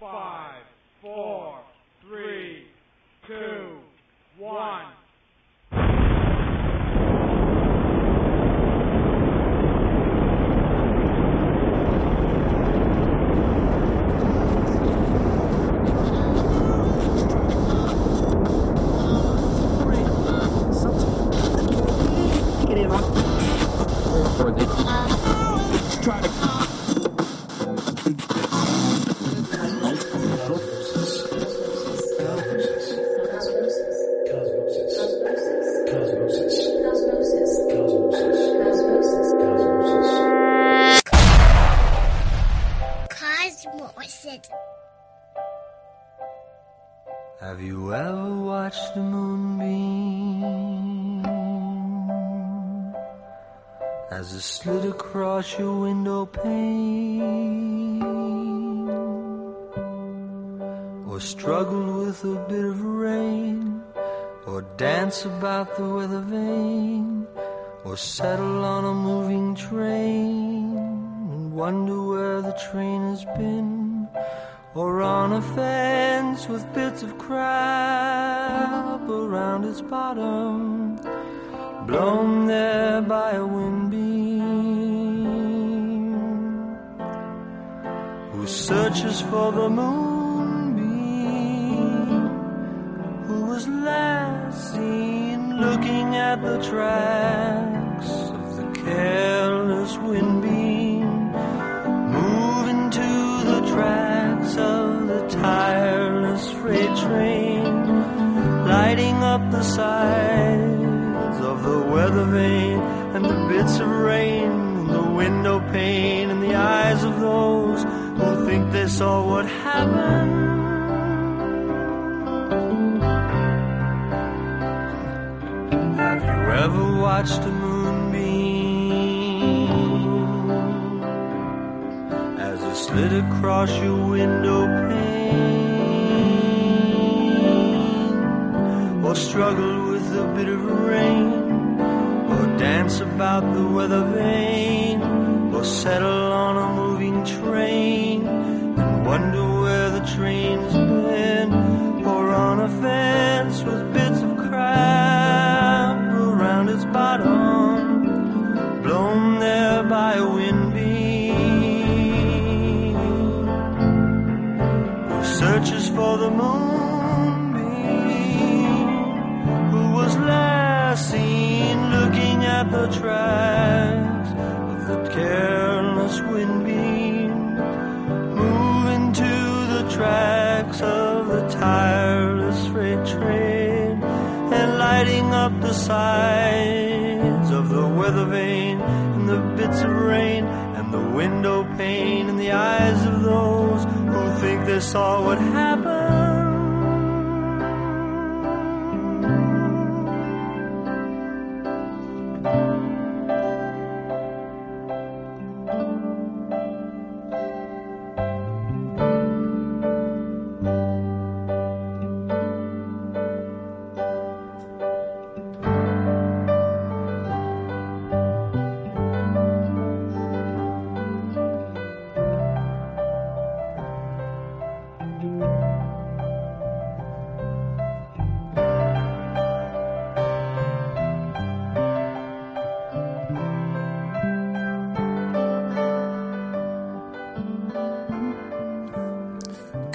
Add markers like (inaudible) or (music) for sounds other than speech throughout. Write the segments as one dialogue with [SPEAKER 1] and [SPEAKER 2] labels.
[SPEAKER 1] Five,
[SPEAKER 2] settle on a moving train and wonder where the train has been? Or on a fence with bits of crab around its bottom, blown there by a wind beam, who searches for the moonbeam, who was last seen looking at the tracks a moonbeam as it slid across your window pane? Or struggled with a bit of rain? Or dance about the weather vane? Or settle on a moving train and wonder where the train's saw what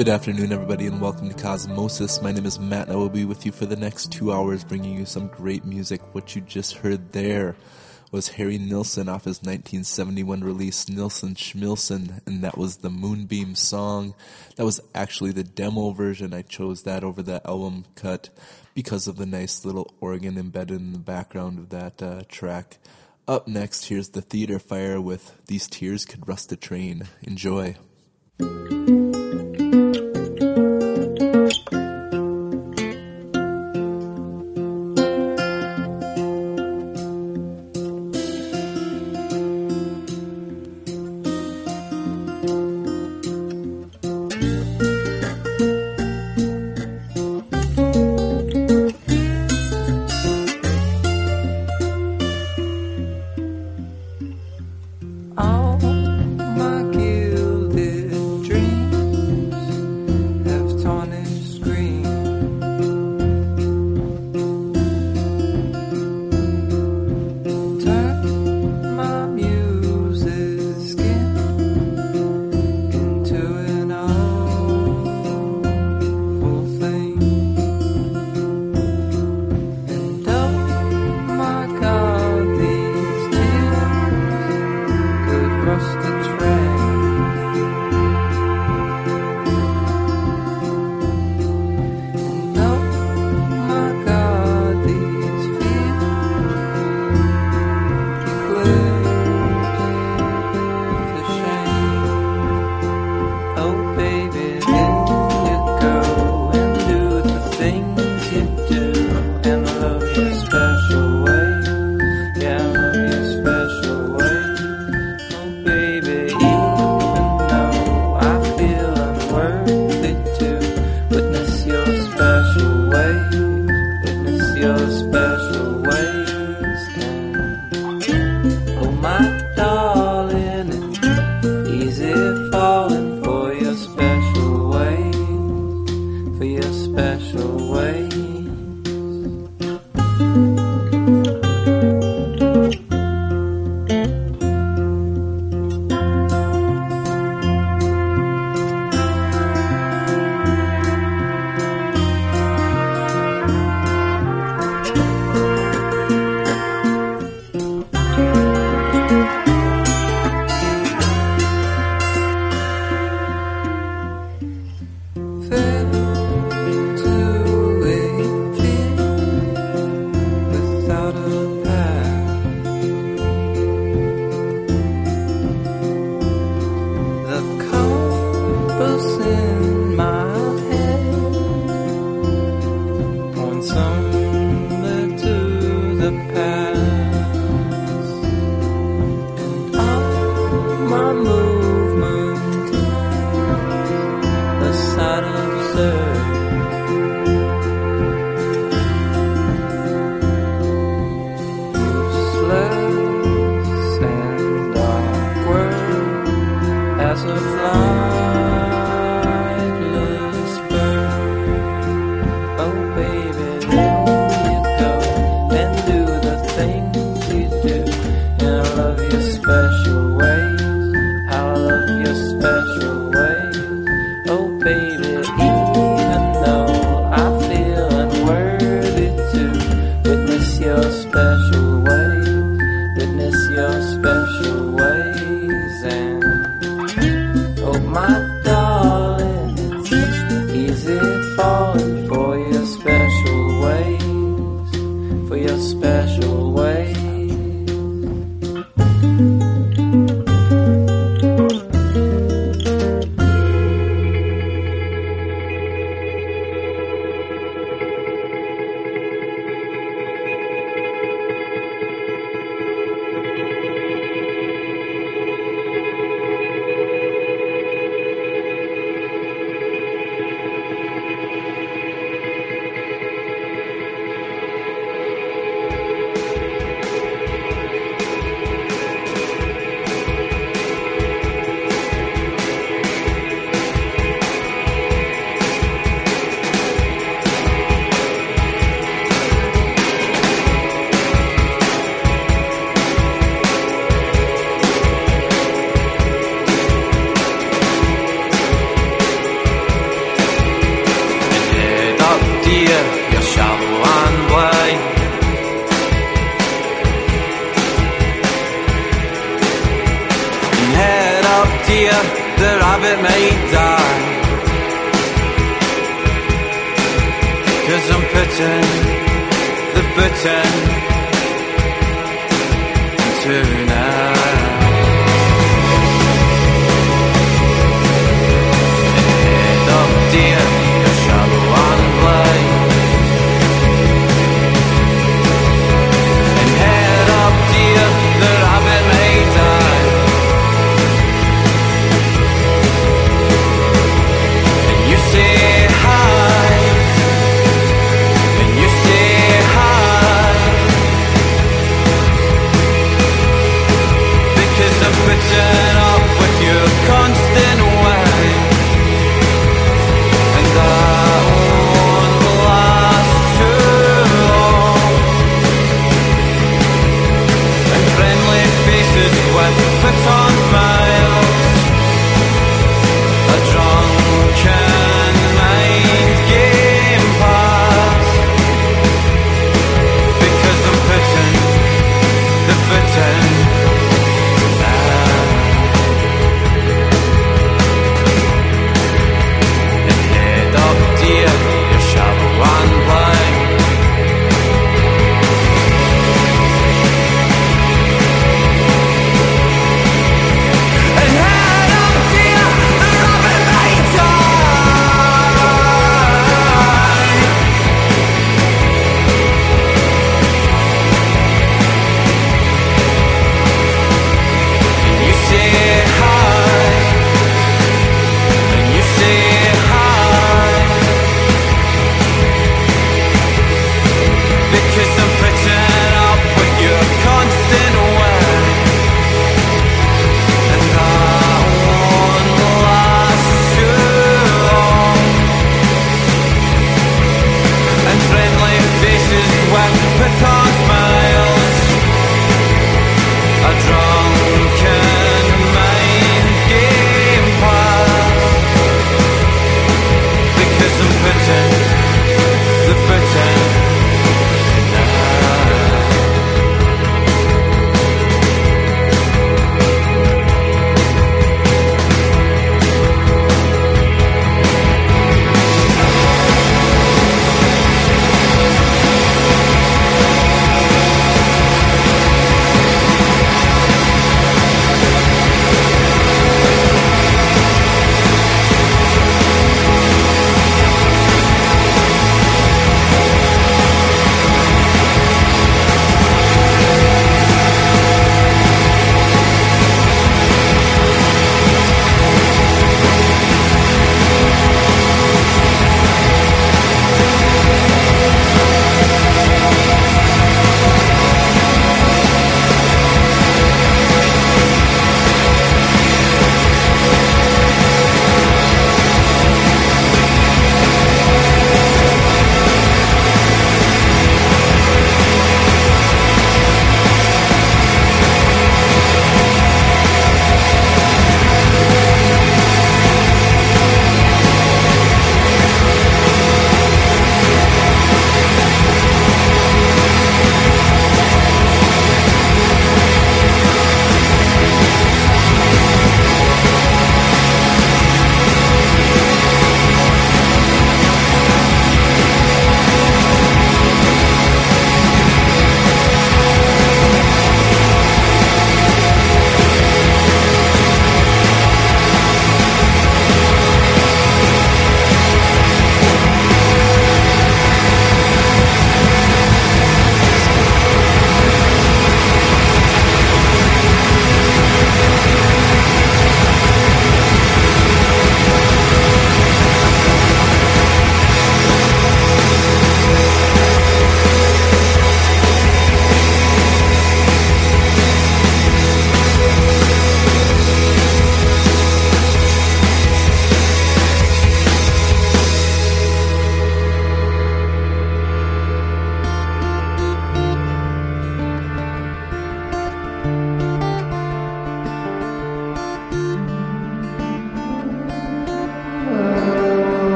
[SPEAKER 3] Good afternoon, everybody, and welcome to Cosmosis. My name is Matt, and I will be with you for the next two hours bringing you some great music. What you just heard there was Harry Nilsson off his 1971 release, Nilsson Schmilsson, and that was the Moonbeam song. That was actually the demo version. I chose that over the album cut because of the nice little organ embedded in the background of that uh, track. Up next, here's the Theater Fire with These Tears Could Rust a Train. Enjoy.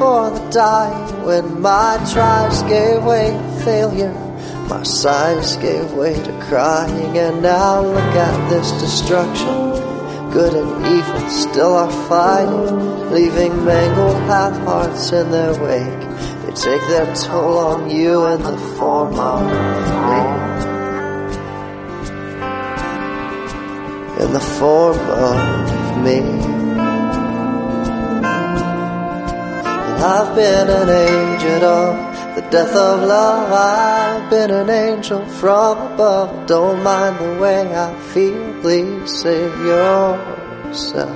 [SPEAKER 4] For the dying when my tries gave way to failure. My sighs gave way to crying, and now look at this destruction. Good and evil still are fighting, leaving mangled half hearts in their wake. They take their toll on you in the form of me. In the form of me. I've been an agent of the death of love. I've been an angel from above. Don't mind the way I feel. Please save yourself.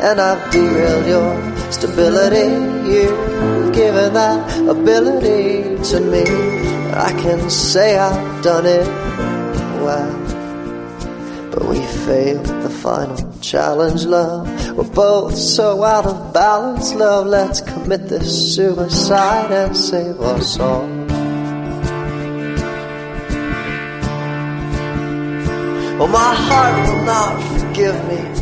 [SPEAKER 4] And I've derailed your stability. You've given that ability to me. I can say I've done it well. Failed the final challenge, love. We're both so out of balance, love. Let's commit this suicide and save us all. Oh, my heart will not forgive me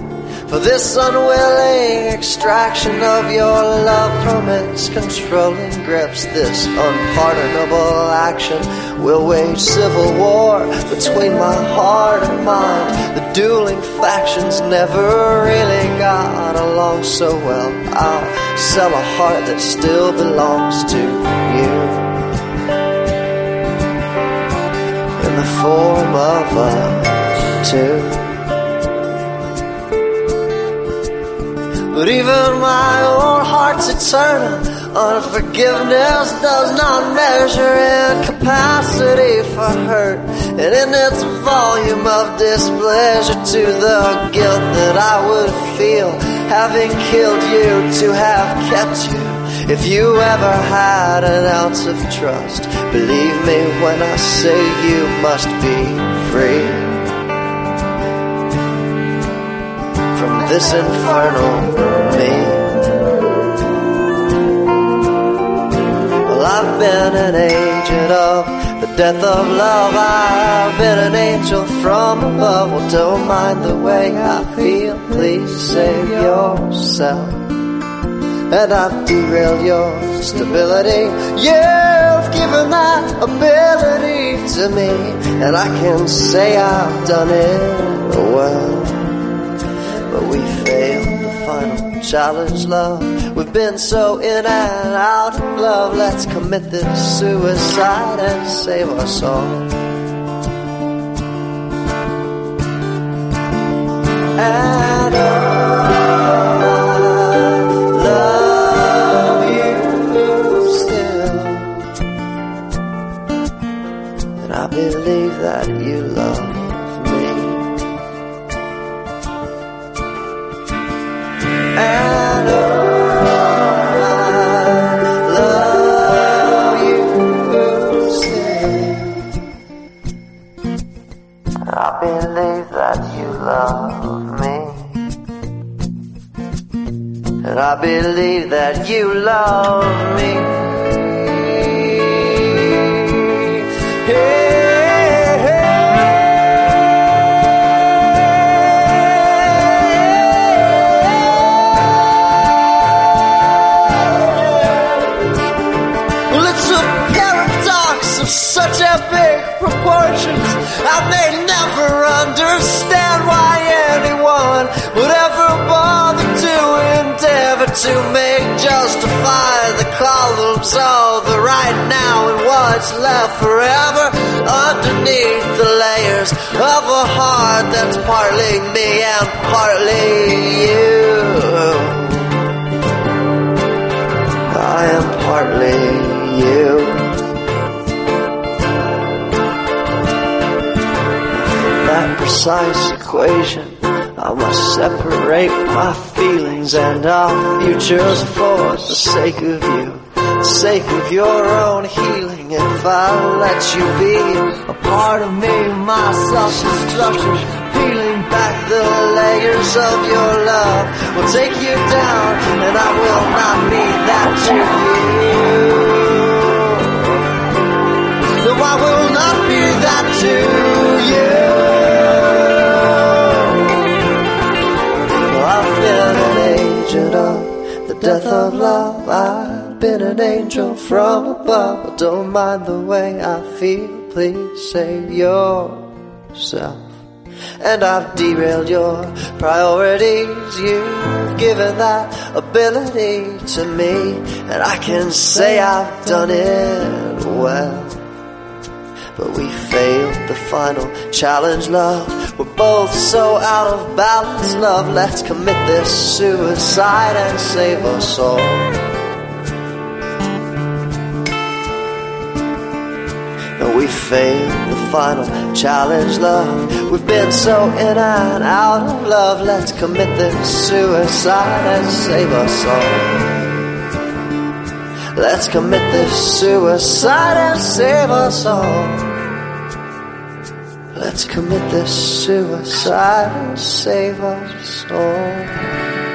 [SPEAKER 4] for this unwilling extraction of your love from its controlling grips. This unpardonable action will wage civil war between my heart and mind. The dueling factions never really got along so well. I'll sell a heart that still belongs to you. In the form of a two. But even my own heart's eternal. Unforgiveness does not measure in capacity for hurt. And in its volume of displeasure to the guilt that I would feel having killed you to have kept you. If you ever had an ounce of trust, believe me when I say you must be free. from this infernal me. I've been an agent of the death of love. I've been an angel from above. Well, don't mind the way I feel. Please save yourself. And I've derailed your stability. You've given that ability to me. And I can say I've done it well but we failed the final challenge, love. We've been so in and out of love. Let's commit this suicide and save us all. And I I believe that you love me. Of such epic proportions. I may never understand why anyone would ever to make justify the columns of the right now and what's left forever underneath the layers of a heart that's partly me and partly you. I am partly you. That precise equation. I must separate my feelings and our futures for the sake of you, the sake of your own healing. If I let you be a part of me, my self-destruction, peeling back the layers of your love will take you down, and I will not be that to you. No, I will not be that to you. Agent of the death of love. I've been an angel from above. I don't mind the way I feel. Please save yourself. And I've derailed your priorities. You've given that ability to me. And I can say I've done it well. But we failed the final challenge, love. We're both so out of balance, love. Let's commit this suicide and save us all. No, we failed the final challenge, love. We've been so in and out of love. Let's commit this suicide and save us all. Let's commit this suicide and save us all. Let's commit this suicide and save us all.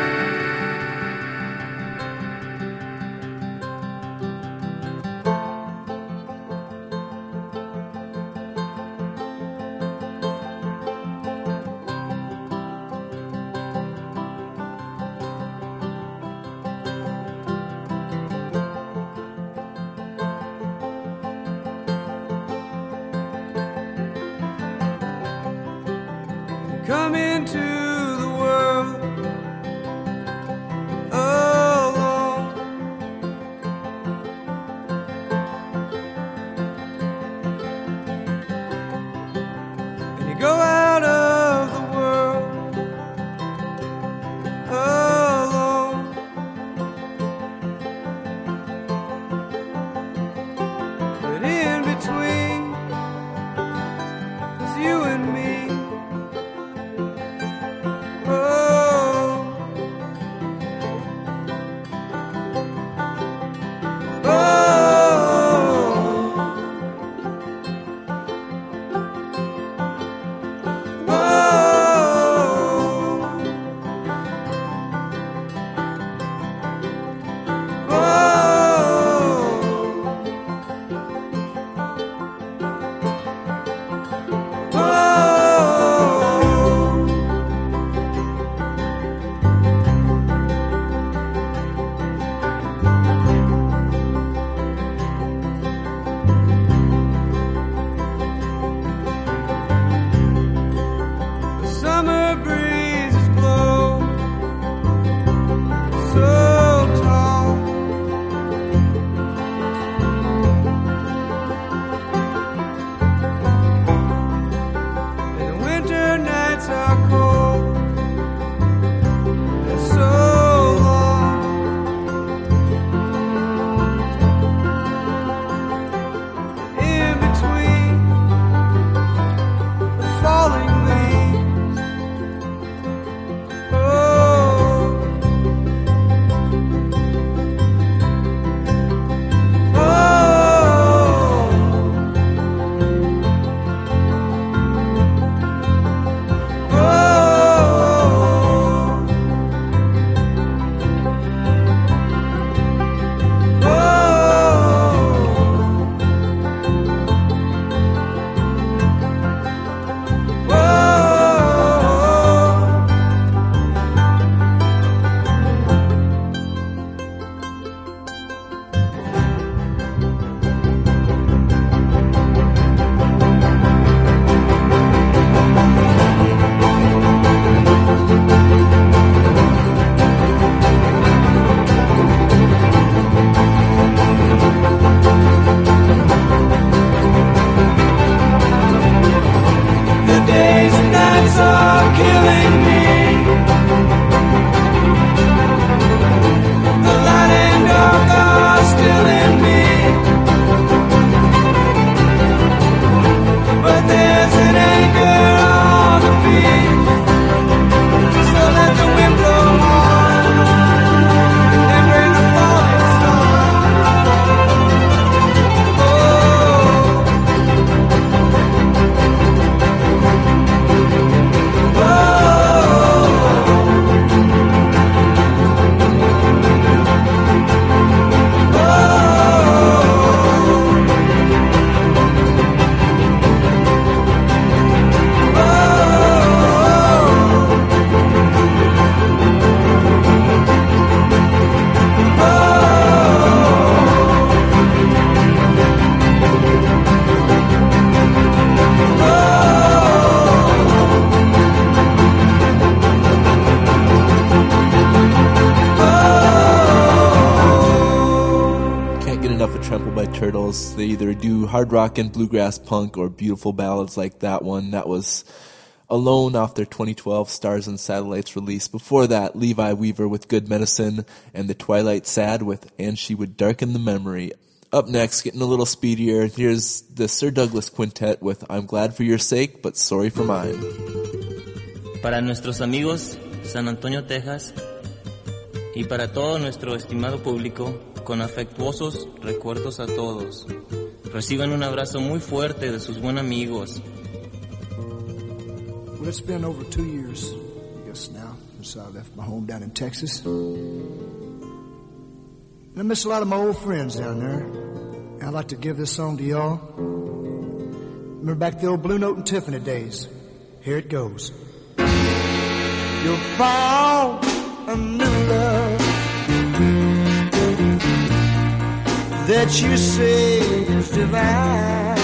[SPEAKER 3] They either do hard rock and bluegrass punk or beautiful ballads like that one. That was Alone off their 2012 Stars and Satellites release. Before that, Levi Weaver with Good Medicine and The Twilight Sad with And She Would Darken the Memory. Up next, getting a little speedier, here's the Sir Douglas Quintet with I'm Glad for Your Sake, but Sorry for Mine.
[SPEAKER 5] Para nuestros amigos San Antonio, Texas, y para todo nuestro estimado público, con afectuosos recuerdos a todos. Reciban un abrazo muy fuerte de sus buenos amigos,
[SPEAKER 6] Well, it's been over two years, I guess now, since I left my home down in Texas. And I miss a lot of my old friends down there. And I'd like to give this song to y'all. Remember back the old Blue Note and Tiffany days. Here it goes. You'll find a new love that you say divine.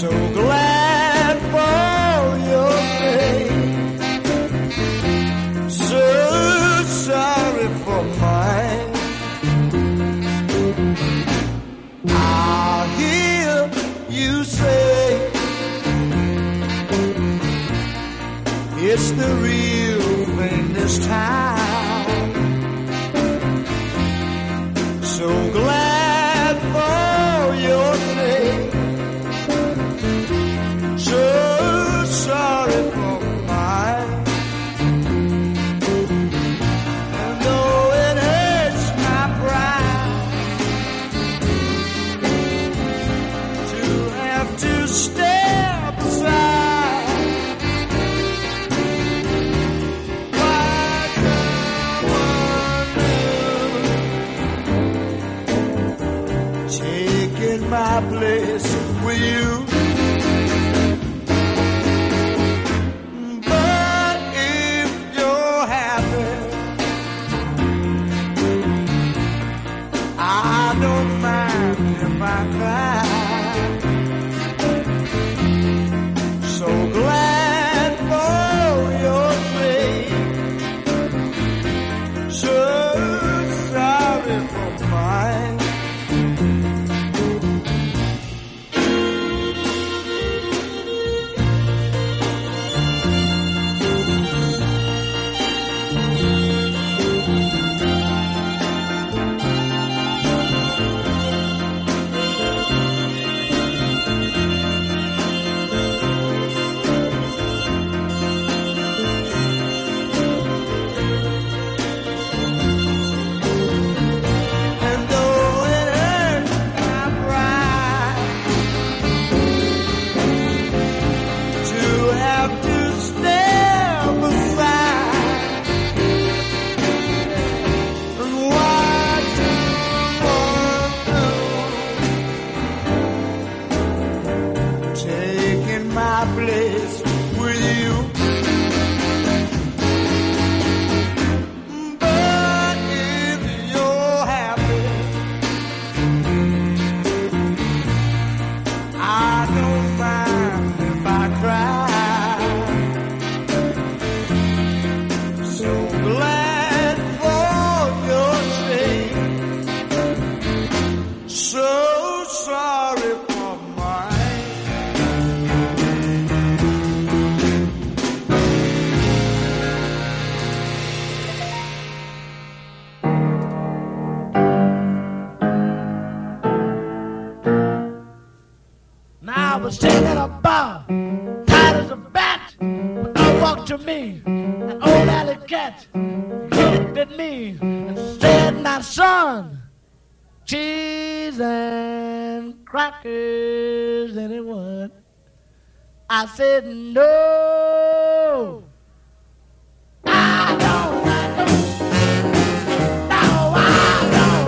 [SPEAKER 6] so glad for your sake. So sorry for mine. I hear you say it's the real thing this time.
[SPEAKER 7] Crackers, anyone? I said, No. I don't. No, I don't.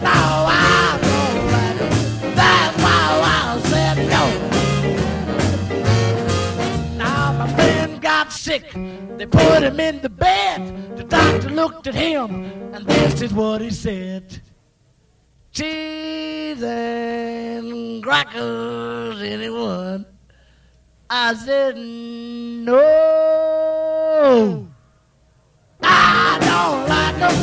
[SPEAKER 7] No, I don't. That's why I said no. Now my friend got sick. They put him in the bed. The doctor looked at him, and this is what he said. Cheese and crackers, anyone? I said no. I don't like 'em.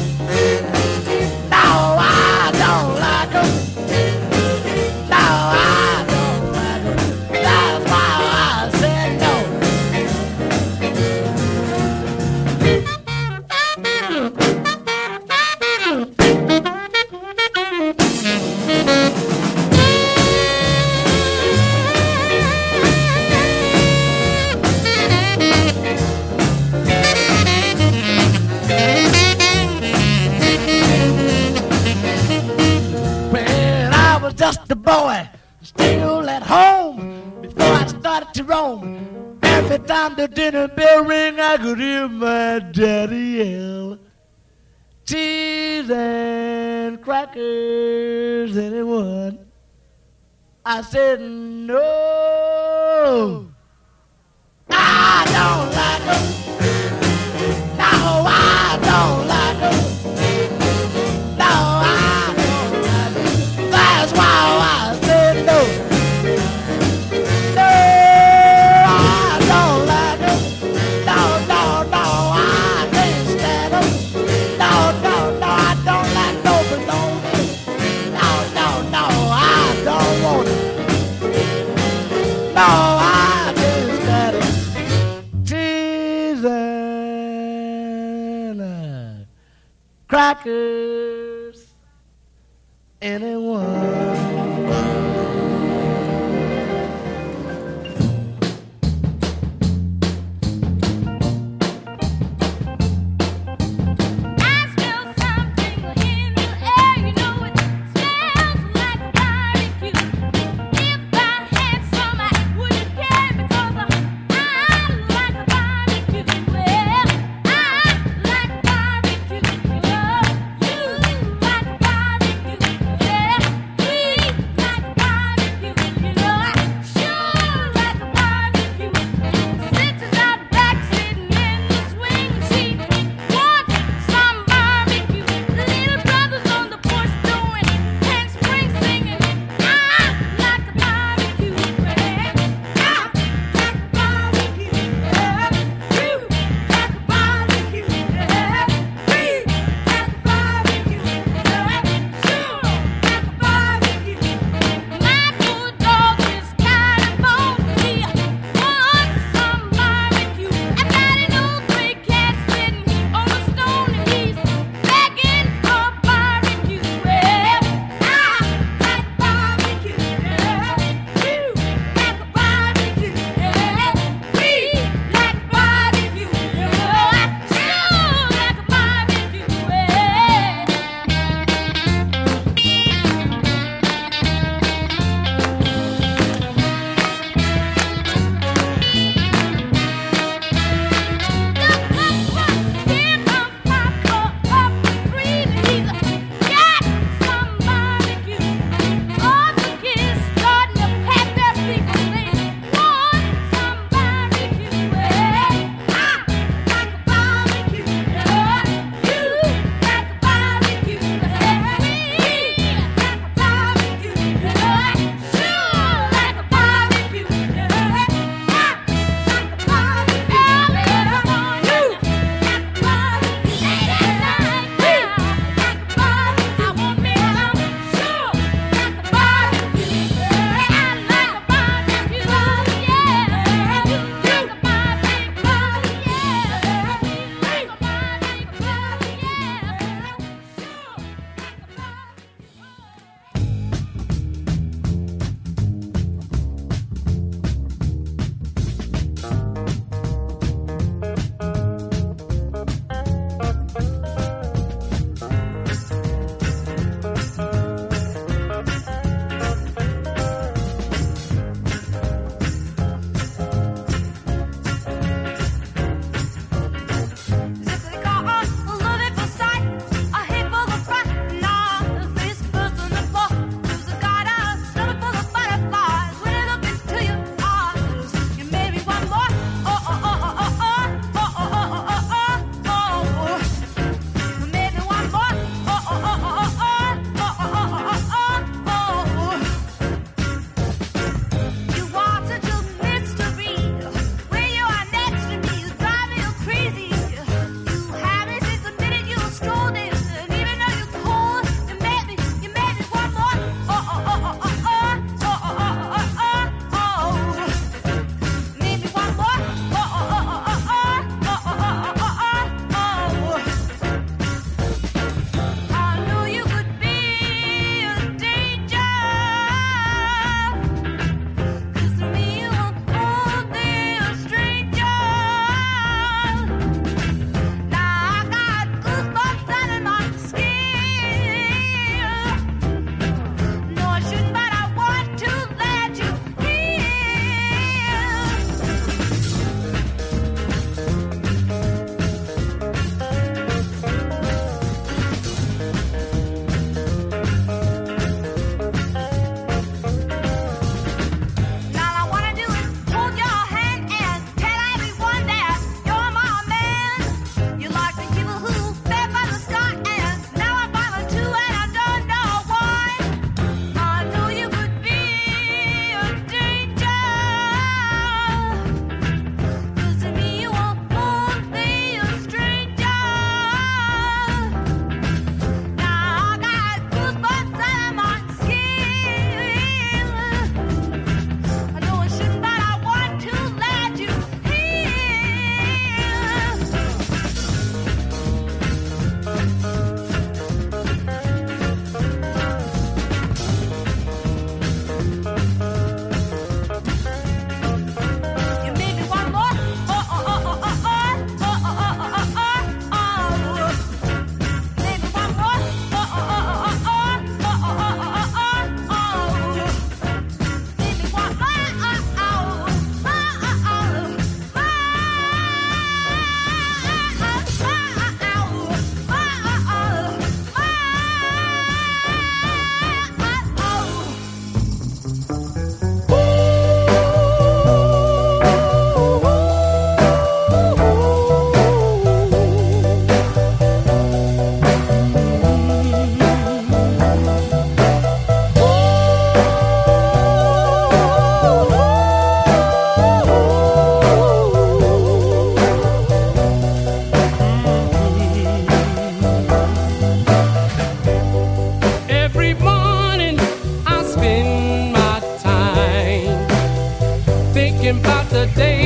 [SPEAKER 7] the
[SPEAKER 8] day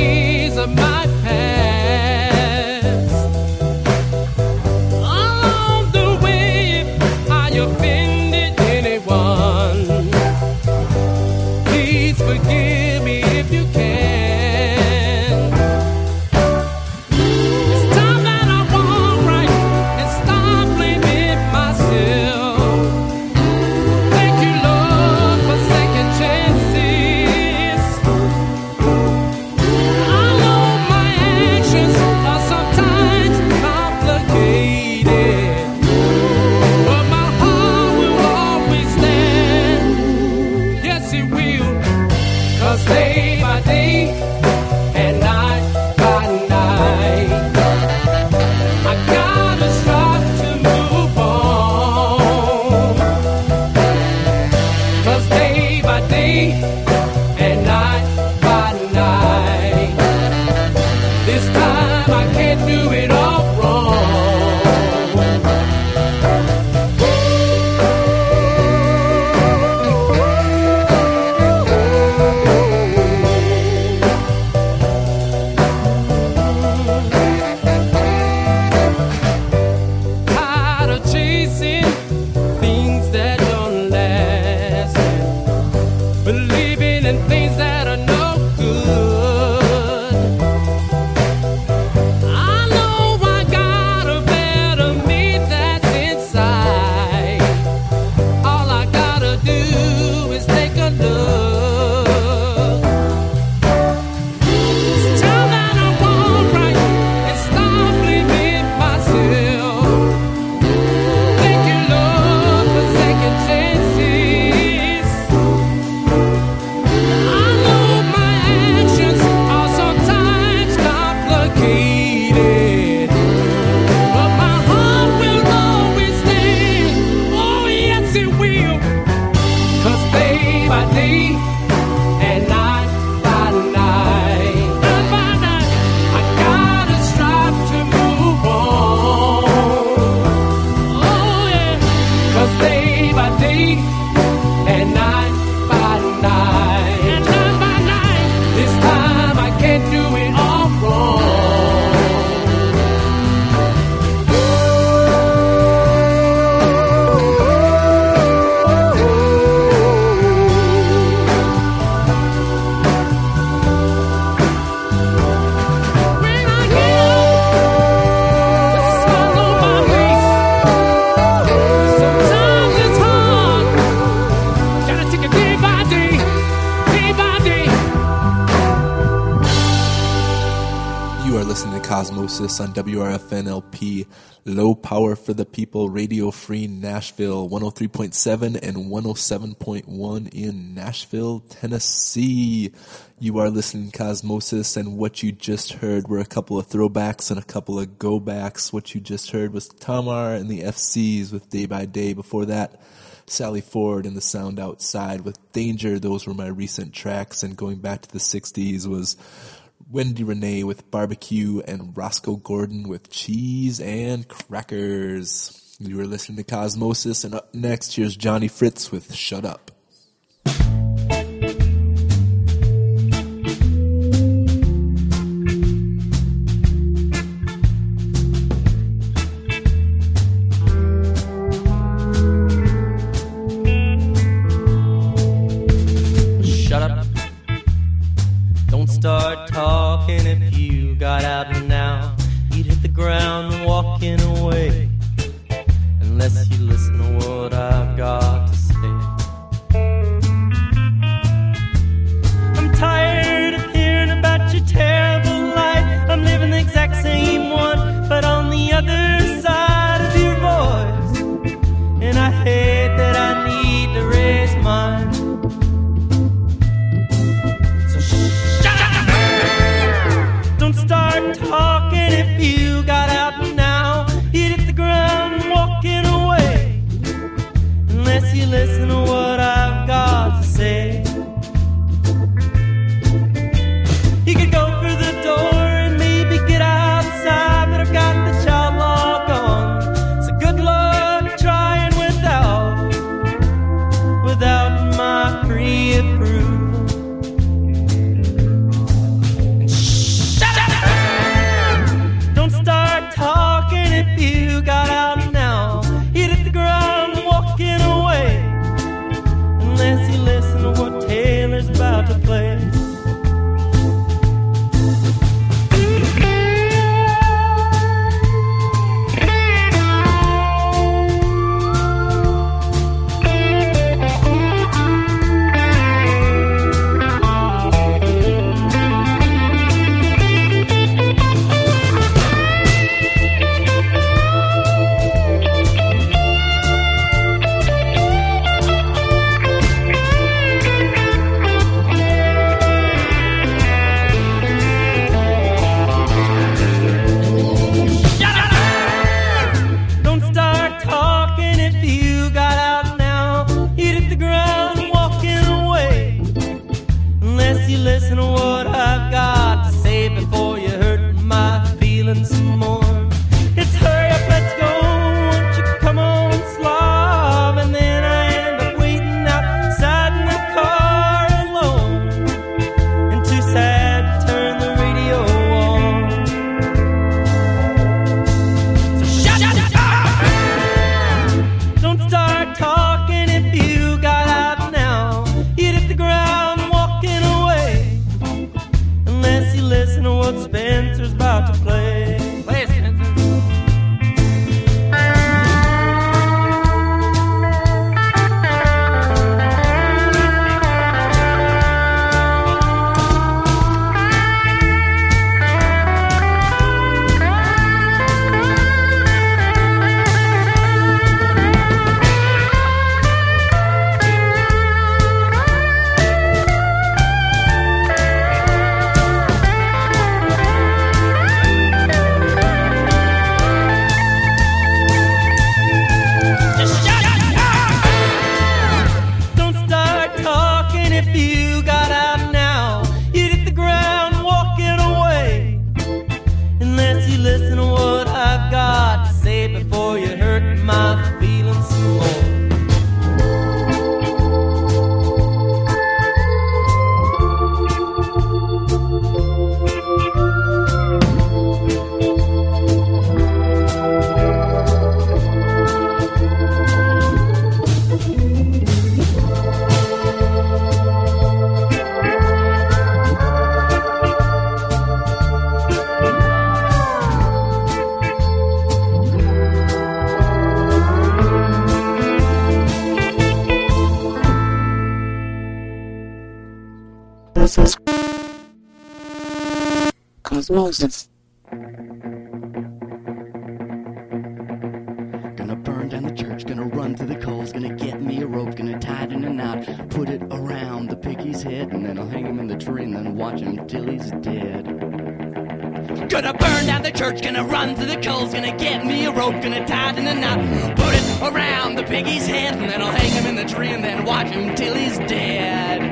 [SPEAKER 3] WRFNLP, Low Power for the People, Radio Free Nashville, 103.7 and 107.1 in Nashville, Tennessee. You are listening to Cosmosis, and what you just heard were a couple of throwbacks and a couple of go backs. What you just heard was Tamar and the FCs with Day by Day. Before that, Sally Ford and the Sound Outside with Danger. Those were my recent tracks, and going back to the 60s was Wendy Rene with barbecue, and Rosco Gordon with cheese and crackers. You are listening to Cosmosis, and up next, here's Johnny Fritz with Shut Up.
[SPEAKER 9] Cosmosis.
[SPEAKER 10] Gonna burn down the church, gonna run through the coals, gonna get me a rope, gonna tie it in a knot, put it around the piggy's head, and then I'll hang him in the tree and then watch him till he's dead. Gonna burn down the church, gonna run through the coals, gonna get me a rope, gonna tie it in a knot, put it around the piggy's head, and then I'll hang him in the tree and then watch him till he's dead.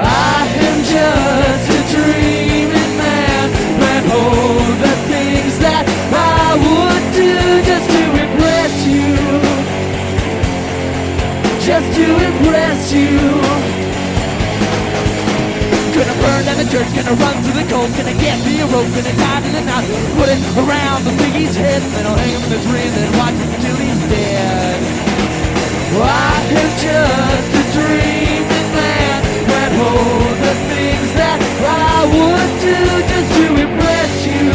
[SPEAKER 11] I am just to impress you.
[SPEAKER 10] Gonna burn down the church, gonna run through the cold, gonna get me a rope, gonna tie in a knot, put it around the piggy's head, and then I'll hang him in the tree and then watch him till he's dead.
[SPEAKER 11] I am just a dreaming man that hold the things that I would do just to impress you.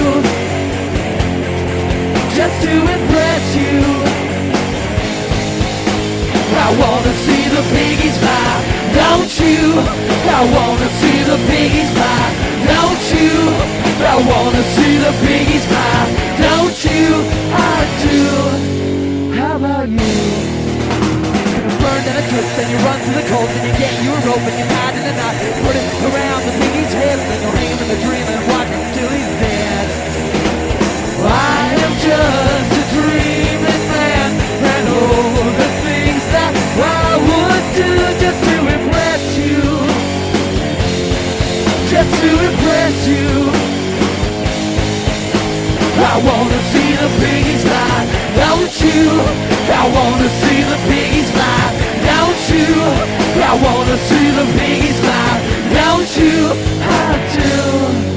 [SPEAKER 11] Just to impress you. I wanna see the piggies fly, don't you? I wanna see the piggies fly, don't you? I wanna see the piggies fly, don't you? I do. How about you?
[SPEAKER 10] burn down a church, then you run through the cold, then you get you a rope and you it in a knot, put it around the piggy's head, then you'll hang him in the tree and watch him till he's dead.
[SPEAKER 11] I am just do just to impress you, just to impress you. I wanna see the piggies fly, don't you? I wanna see the piggies fly, don't you? I wanna see the piggies fly, don't you? I do.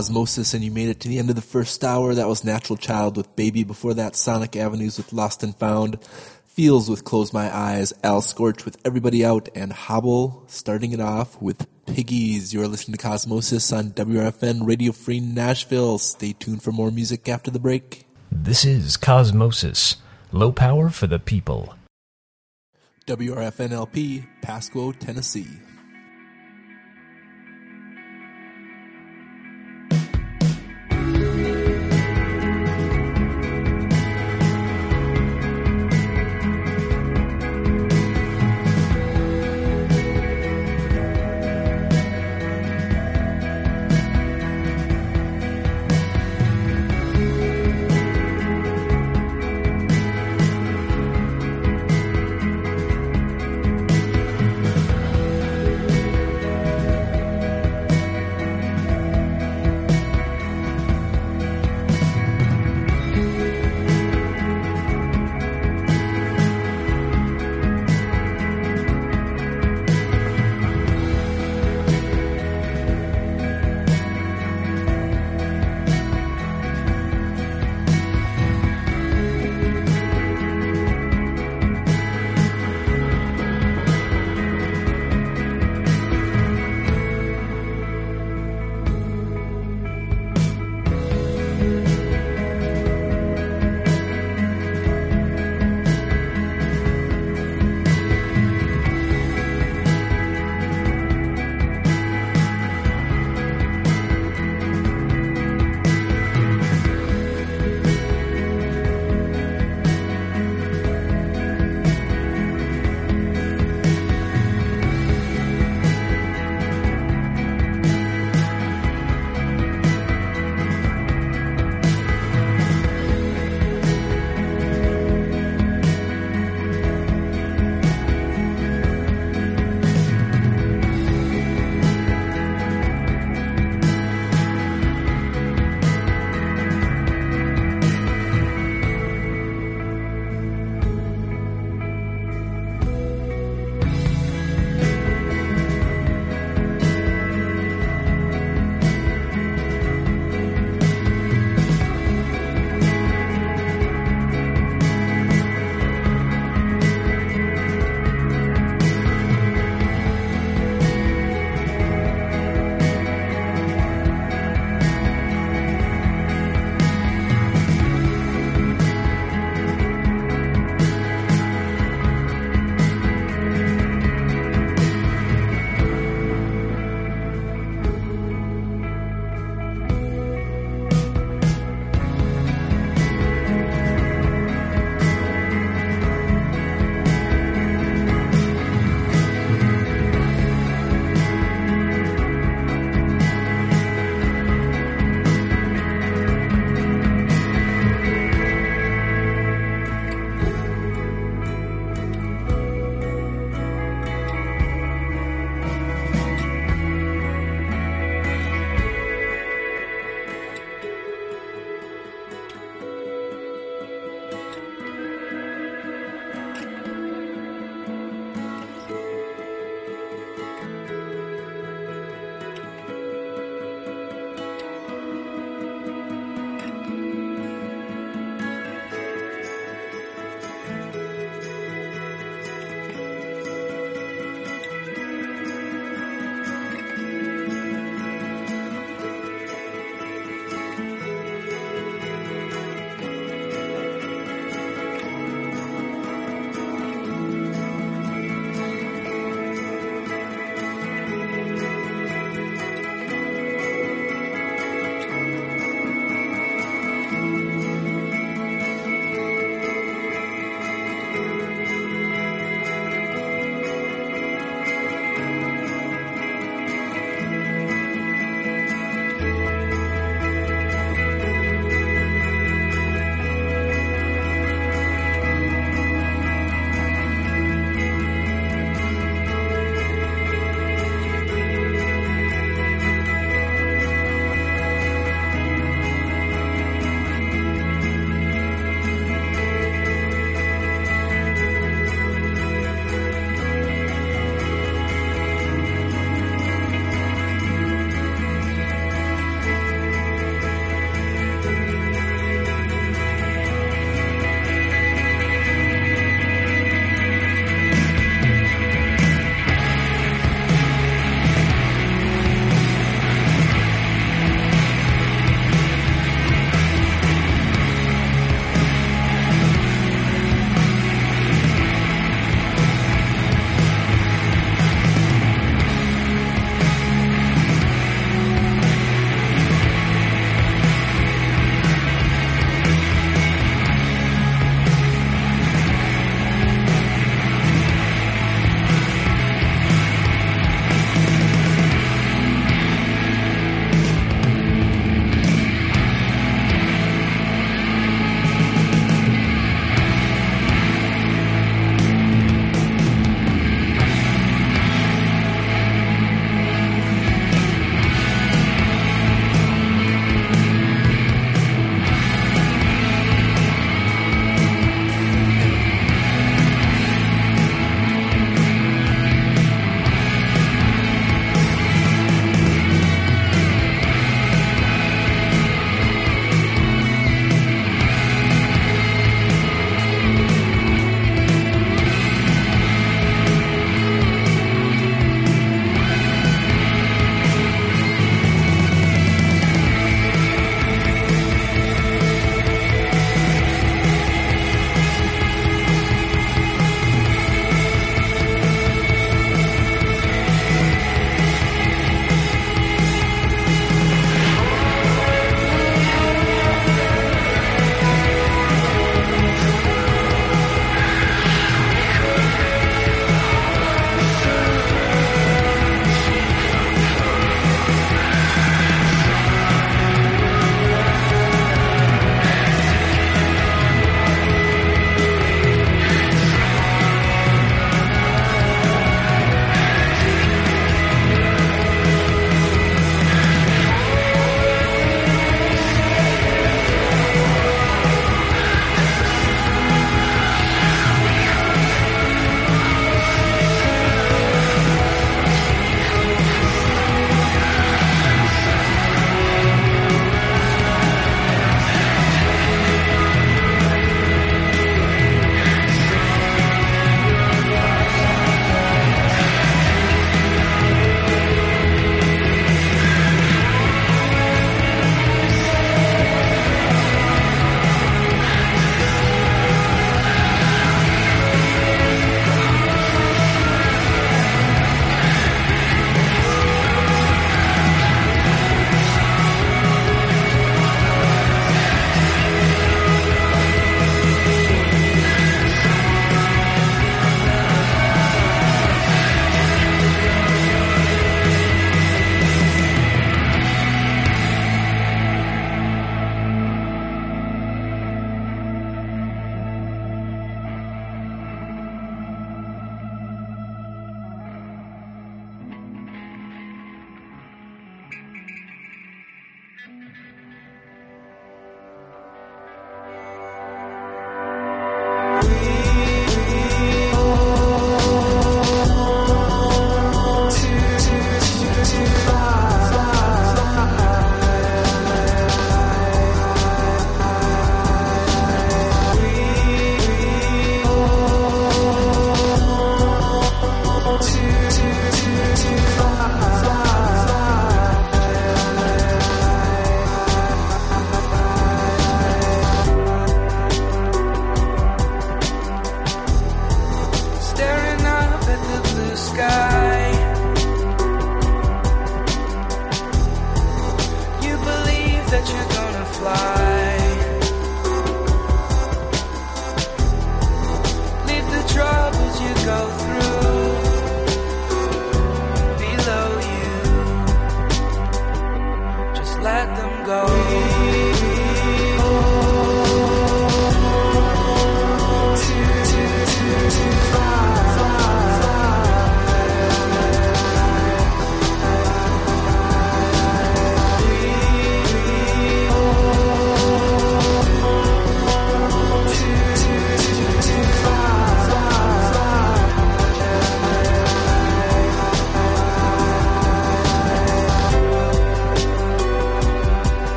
[SPEAKER 3] Cosmosis and you made it to the end of the first hour. That was Natural Child with Baby. Before that, Sonic Avenues with Lost and Found. Feels with Close My Eyes. Al Scorch with Everybody Out. And Hobble starting it off with Piggies. You're listening to Cosmosis on WRFN Radio Free Nashville. Stay tuned for more music after the break.
[SPEAKER 9] This is Cosmosis. Low power for the people.
[SPEAKER 3] WRFNLP, Pasquo, Tennessee.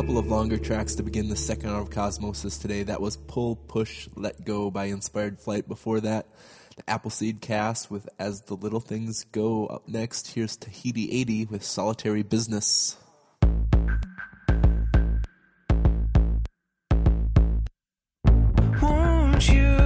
[SPEAKER 3] couple of longer tracks to begin the second hour of Cosmosis today. That was Pull, Push, Let Go by Inspired Flight. Before that, the Appleseed Cast with As the Little Things Go. Up next, here's Tahiti 80 with Solitary Bizness.
[SPEAKER 4] Won't you?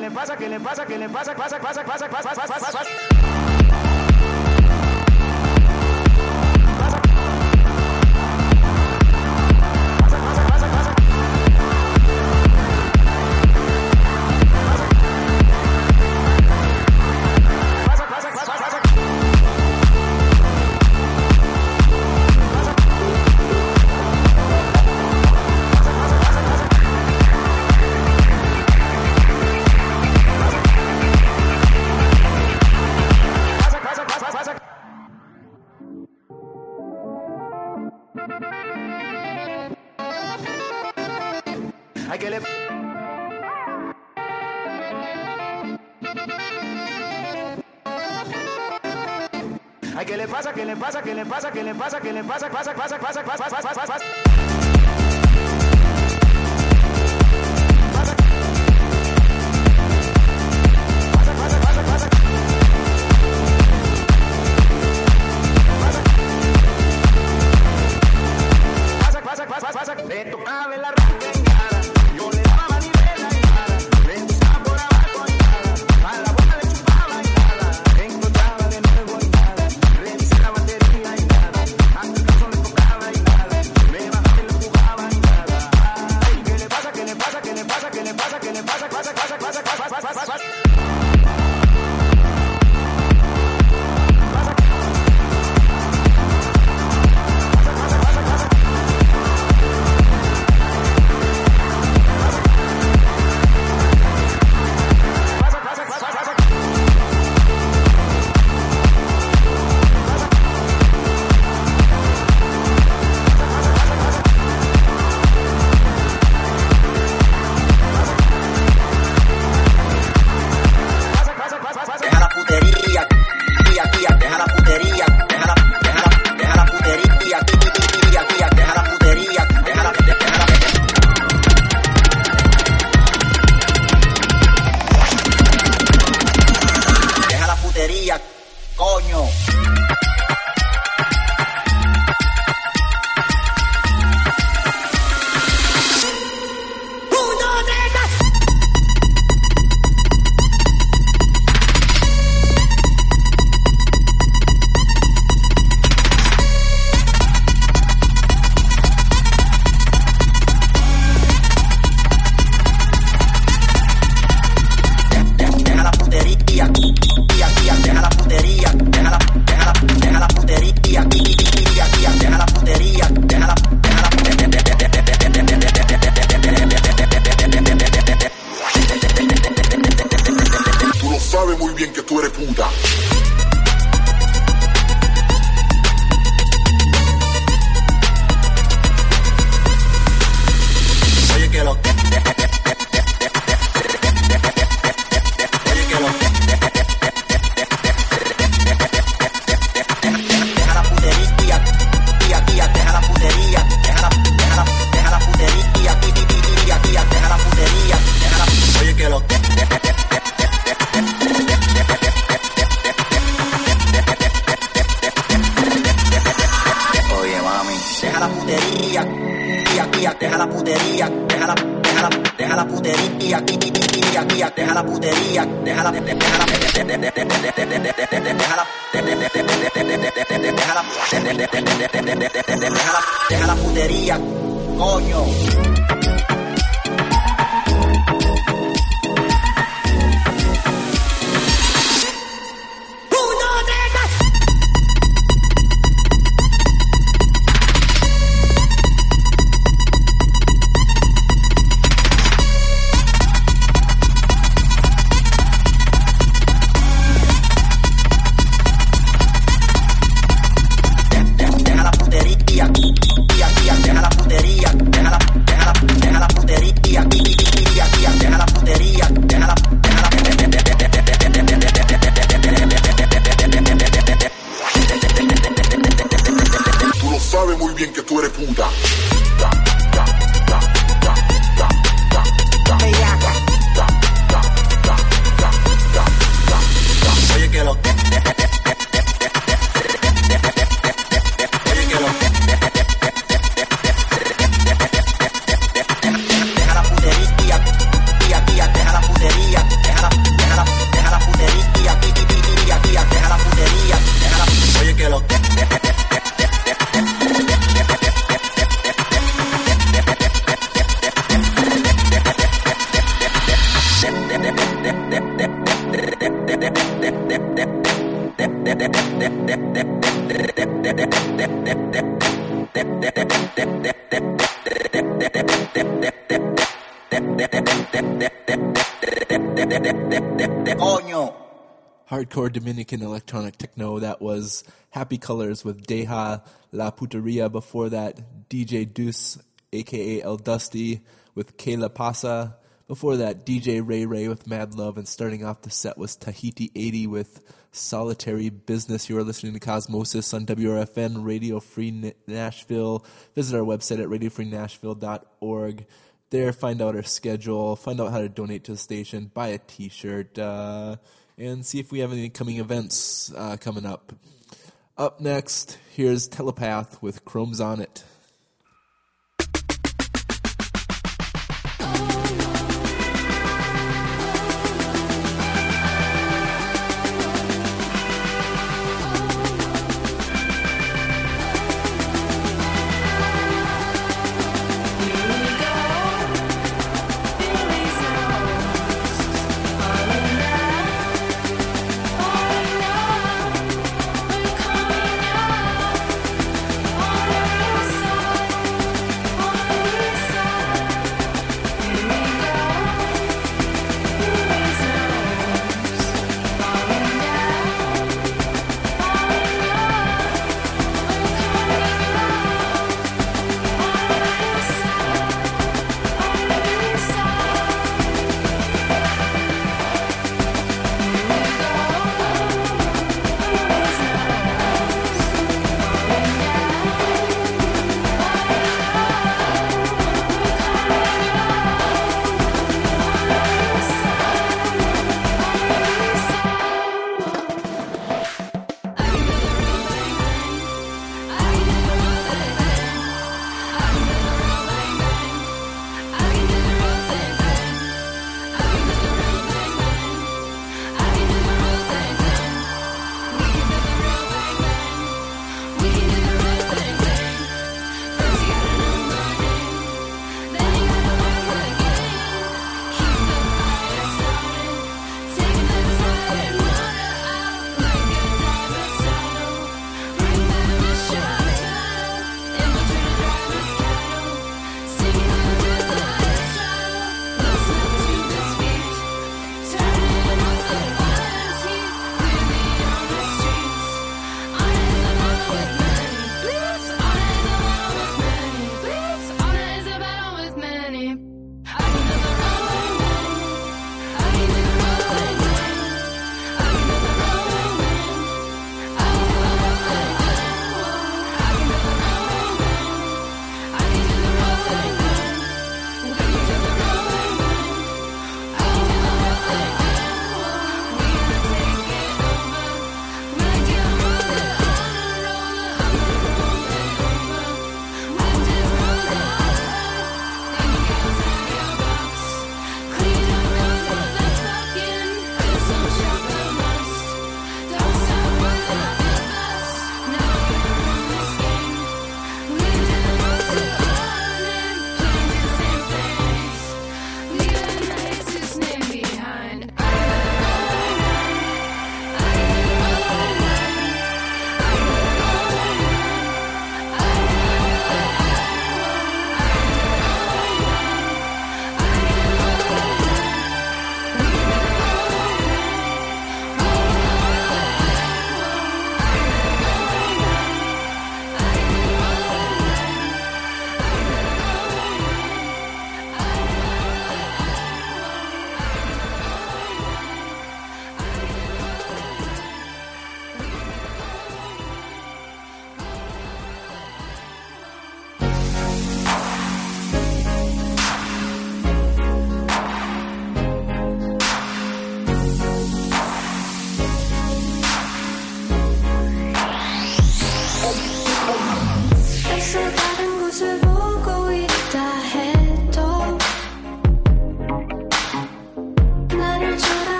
[SPEAKER 12] le pasa? que le pasa? que le pasa? ¿Qué le pasa? ¿Pasa? ¿Pasa? ¿Pasa? ¿Pasa? ¿Pasa? que le pasa, que le pasa, que le pasa, pasa.
[SPEAKER 3] Happy Colors with Deja La Puteria. Before that, DJ Deuce, aka El Dusty, with Que Le Pasa. Before that, DJ Ray Ray with Mad Love. And starting off the set was Tahiti 80 with Solitary Bizness. You are listening to Cosmosis on WRFN Radio Free Nashville. Visit our website at radiofreenashville.org. There, find out our schedule, find out how to donate to the station, buy a t shirt, uh, and see if we have any coming events uh, coming up. Up next, here's Telepath with Chromes on It.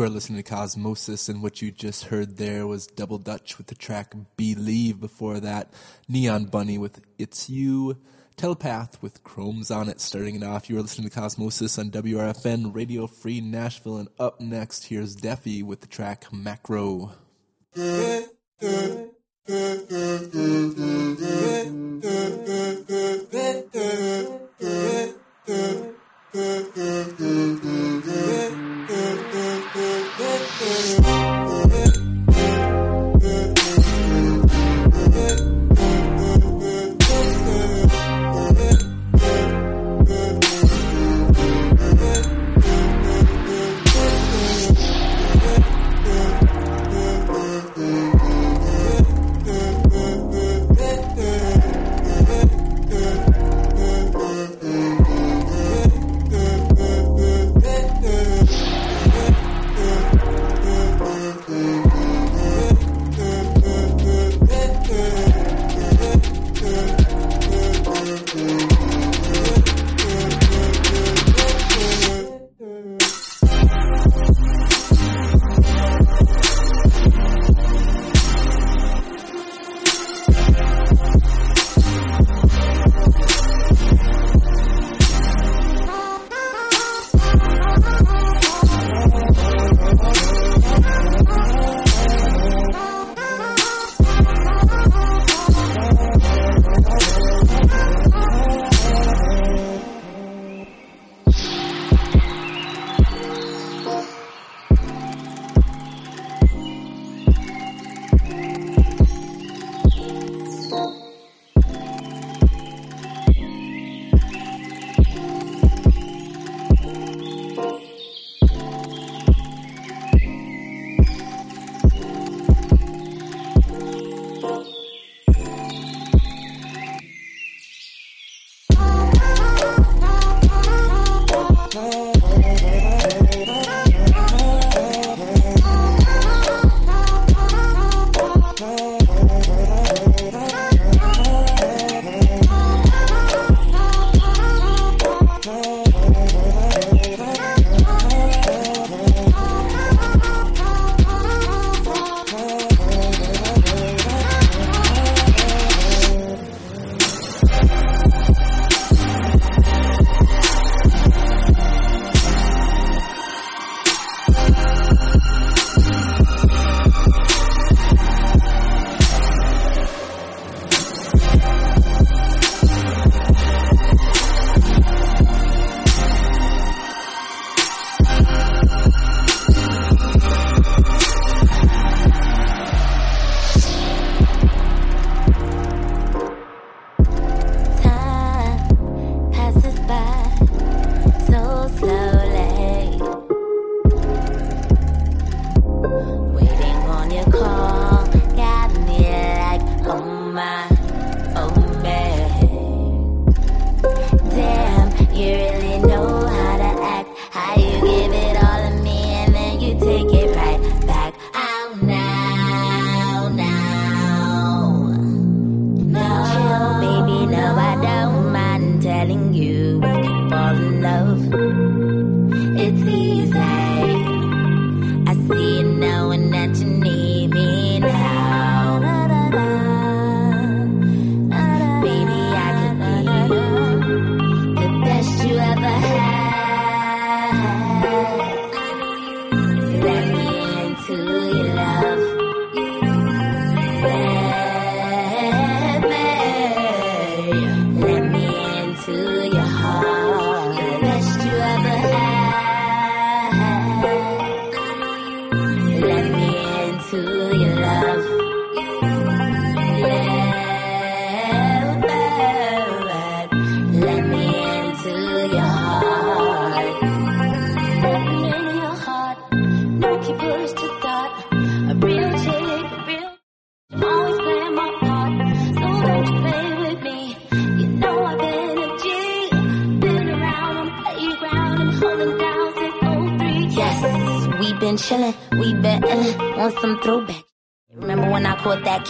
[SPEAKER 13] You are listening to Cosmosis, and what you just heard there was Double Dutch with the track Believe. Before that, Neon Bunny with It's You, Telepath with Chromes on it, starting it off. You are listening to Cosmosis on WRFN Radio Free Nashville, and up next, here's Deffy with the track Macro. (laughs)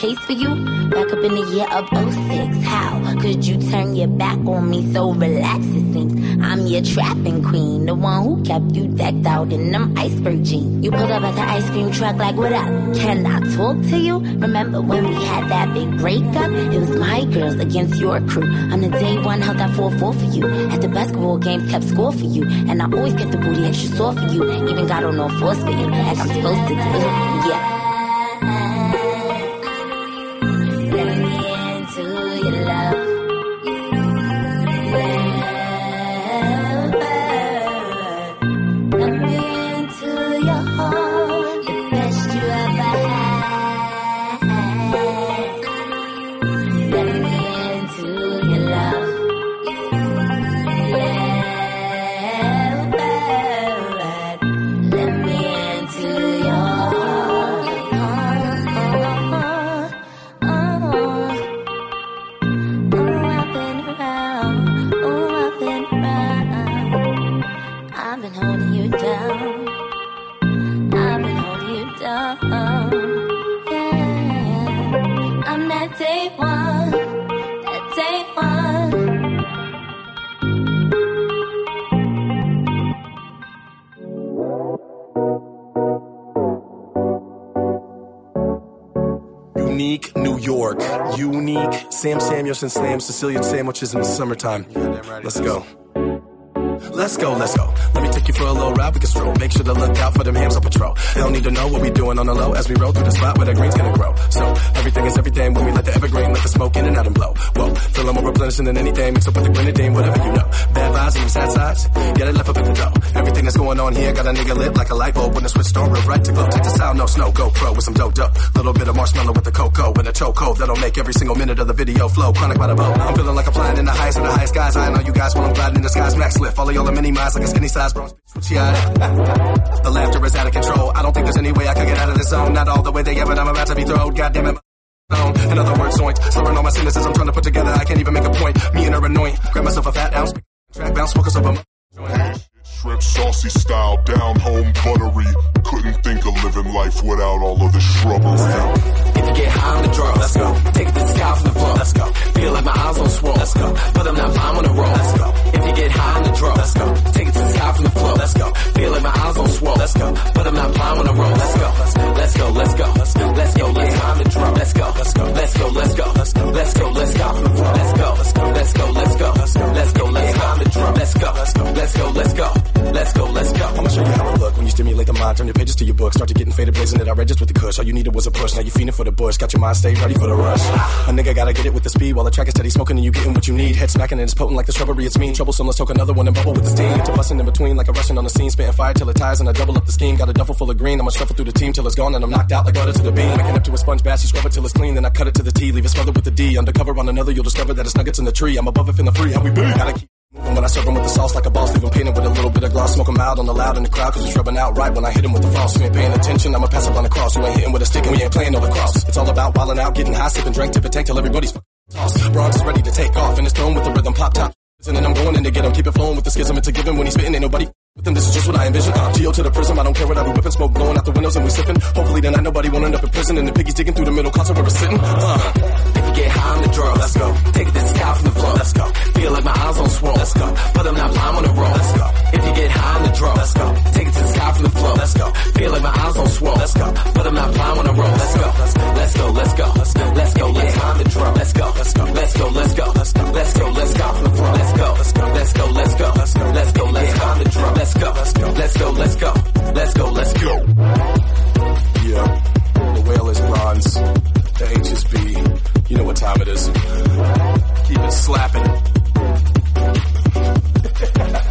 [SPEAKER 14] case for you back up in the year of 06. How could you turn your back on me so relaxed it seems?
[SPEAKER 13] I'm your trapping queen, the one who kept you decked out in them iceberg jeans. You pulled up at the ice cream truck like, what up? Can I talk to you? Remember when we had that big breakup? It was my girls against your crew. I'm the day one held that 4-4 for you. At the basketball games, kept score for you. And I always kept the booty extra sore for you. Even got on all fours for you, like I'm supposed to do. Yeah.
[SPEAKER 15] Sam Samuelson slams Sicilian sandwiches in the summertime. Let's go. Let's go, let's go. Let me take you for a little ride, we can stroll. Make sure to look out for them hams on patrol. They don't need to know what we doing on the low as we roll through the spot where the green's gonna grow. So, everything is everything when we let the evergreen, let the smoke in and out and blow. Whoa, feel more replenishing than anything, mix up with the grenadine, whatever you know. Bad vibes and sad sides, get it left up at the door. Everything that's going on here got a nigga lit like a light bulb when the switch start real right to glow. Take the sound, no snow, go pro with some dope dope. Little bit of marshmallow with the cocoa and a choco that'll make every single minute of the video flow. Chronic by the boat. I'm feeling like I'm flying in the highest of the highest skies. I know you guys while I'm gliding in the skies, max lift. Follow y'all the mini miles like a skinny size bro. Switchy (laughs) eyed. The laughter is out of control. I don't think there's any way I could get out of this zone. Not all the way there, but I'm about to be thrown. God damn it. In other words, joint. Slurring all my sentences I'm trying to put together. I can't even make a point. Me and her annoying. Grab myself a fat ounce. Track bounce, focus up a
[SPEAKER 12] Shrimp saucy style, down home buttery. Couldn't think of living life without all of the shrubbery.
[SPEAKER 16] If you get high on the draw, let's go. Take the sky from the floor, let's go. Feel like my eyes on swirl, let's go. But I'm not fine on roll, let's go. If you get high on the draw, let's go. Take it to the sky from the floor, let's go. Feel like my eyes on swirl, let's go. But I'm not fine on the roll, let's go. Let's go, let's go, let's go, let's go, let's high on the draw, let's go. Let's go, let's go, let's go, let's go, let's go, let's go let's go. Let's go, let's go, let's go, let's go, let's go, let's go. Let's go, let's go, let's go, let's go, let's go.
[SPEAKER 15] I'ma show you how it look when you stimulate the mind. Turn your pages to your book. Start to getting faded, blazing it outrageous with the kush. All you needed was a push. Now you feeding for the bush. Got your mind stay ready for the rush. A nigga gotta get it with the speed while the track is steady smoking and you getting what you need. Head smacking and it's potent like the shrubbery. It's mean. Troublesome. Let's talk another one and bubble with the steam. To busting in between like a Russian on the scene. Spitting fire till it ties and I double up the scheme. Got a duffel full of green. I'ma shuffle through the team till it's gone and I'm knocked out like butter to the beam. Making up to a sponge bath. You scrub it till it's clean. Then I cut it to the T. Leave it smothered with the D. Undercover on another. You'll discover that it's nuggets in the tree. I'm above it in the free. How we be? Gotta keep When I serve 'em with the sauce like a boss, leave 'em painted with a little bit of gloss. Smoke 'em out on the loud in the crowd, cause it's rubbing out right when I hit 'em with the frost. You ain't paying attention, I'ma pass up on the cross. You ain't hitting with a stick and we ain't playing no lacrosse. It's all about wildin' out, getting high, sipping drink, tip a tank till everybody's tossed. Bronze is ready to take off, and it's thrown with the rhythm, pop top. And then I'm going in to get him, keep it flowing with the schism. It's a given when he's spitting, ain't nobody with him. This is just what I envision. Uh, Geo to the prism, I don't care what I be whipping, smoke blowing out the windows and we sipping. Hopefully tonight nobody won't end up in prison, and the piggies digging through the middle console where we're sitting. Uh.
[SPEAKER 16] If you get high on the draw, let's go. Take it to the sky from the floor, let's go. Feel like my eyes on swirl, let's go. But I'm not blind on the roll, let's go. If you get high on the draw, let's go. Take it to the sky from the floor, let's go. Feel like my eyes on swirl, let's go. But I'm not blind on the roll, let's go. Let's go, let's go, let's go, let's go, let's high on the draw, let's go. Let's go, let's go, let's go, let's go, let's go, let's go from the floor, let's go. Let's go, let's go, let's go, let's go, let's high on the draw, let's go. Let's go, let's go, let's go, let's go, let's go.
[SPEAKER 15] Yeah, the whale is bronze, the H is B. You know what time it is. Keep it slapping. (laughs)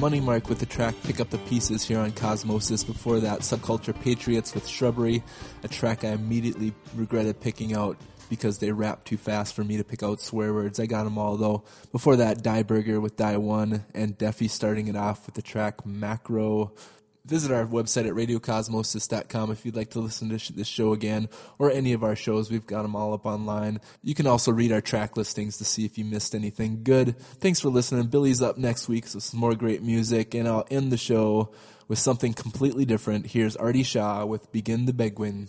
[SPEAKER 3] Money Mark with the track Pick Up the Pieces here on Cosmosis. Before that, Subculture Patriots with Shrubbery, a track I immediately regretted picking out because they rap too fast for me to pick out swear words. I got them all though. Before that, Die Burger with Die One, and Deffy starting it off with the track Macro. Visit our website at radiocosmosis.com if you'd like to listen to this show again or any of our shows. We've got them all up online. You can also read our track listings to see if you missed anything good. Thanks for listening. Billy's up next week, so some more great music, and I'll end the show with something completely different. Here's Artie Shaw with Begin the Beguine.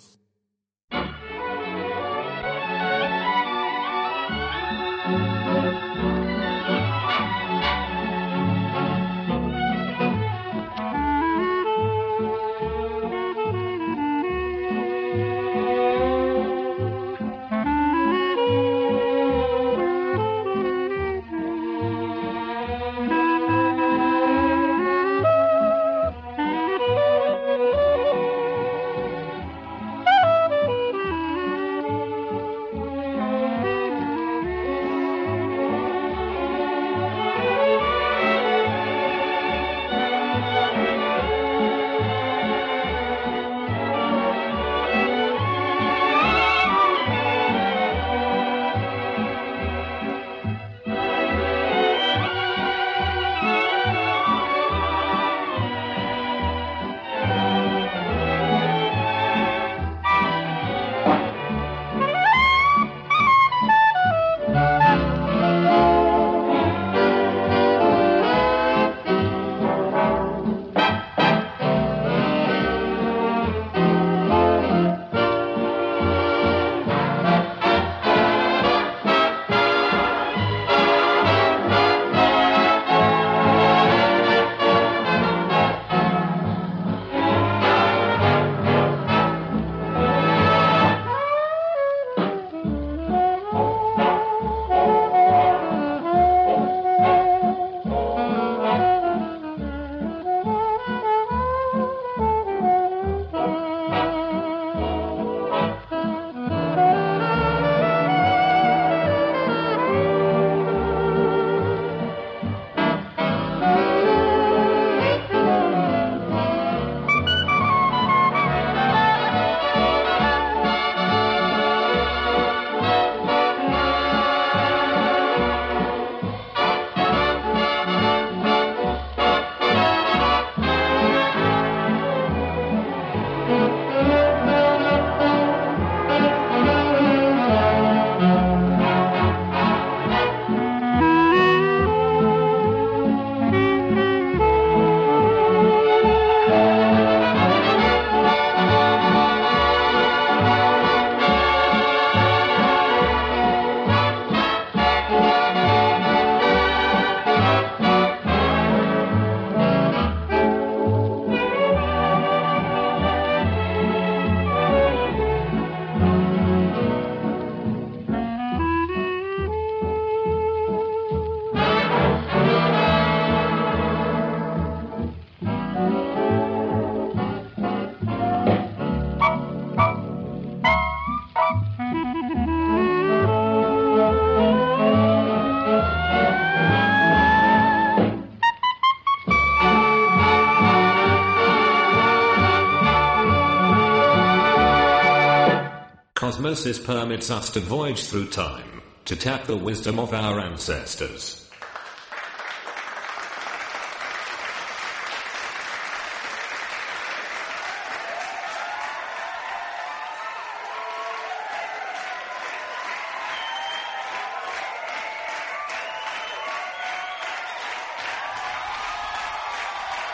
[SPEAKER 17] osmosis permits us to voyage through time, to tap the wisdom of our ancestors.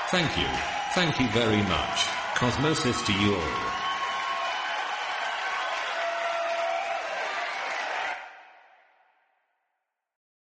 [SPEAKER 17] Thank you. Thank you very much. Cosmosis to you all.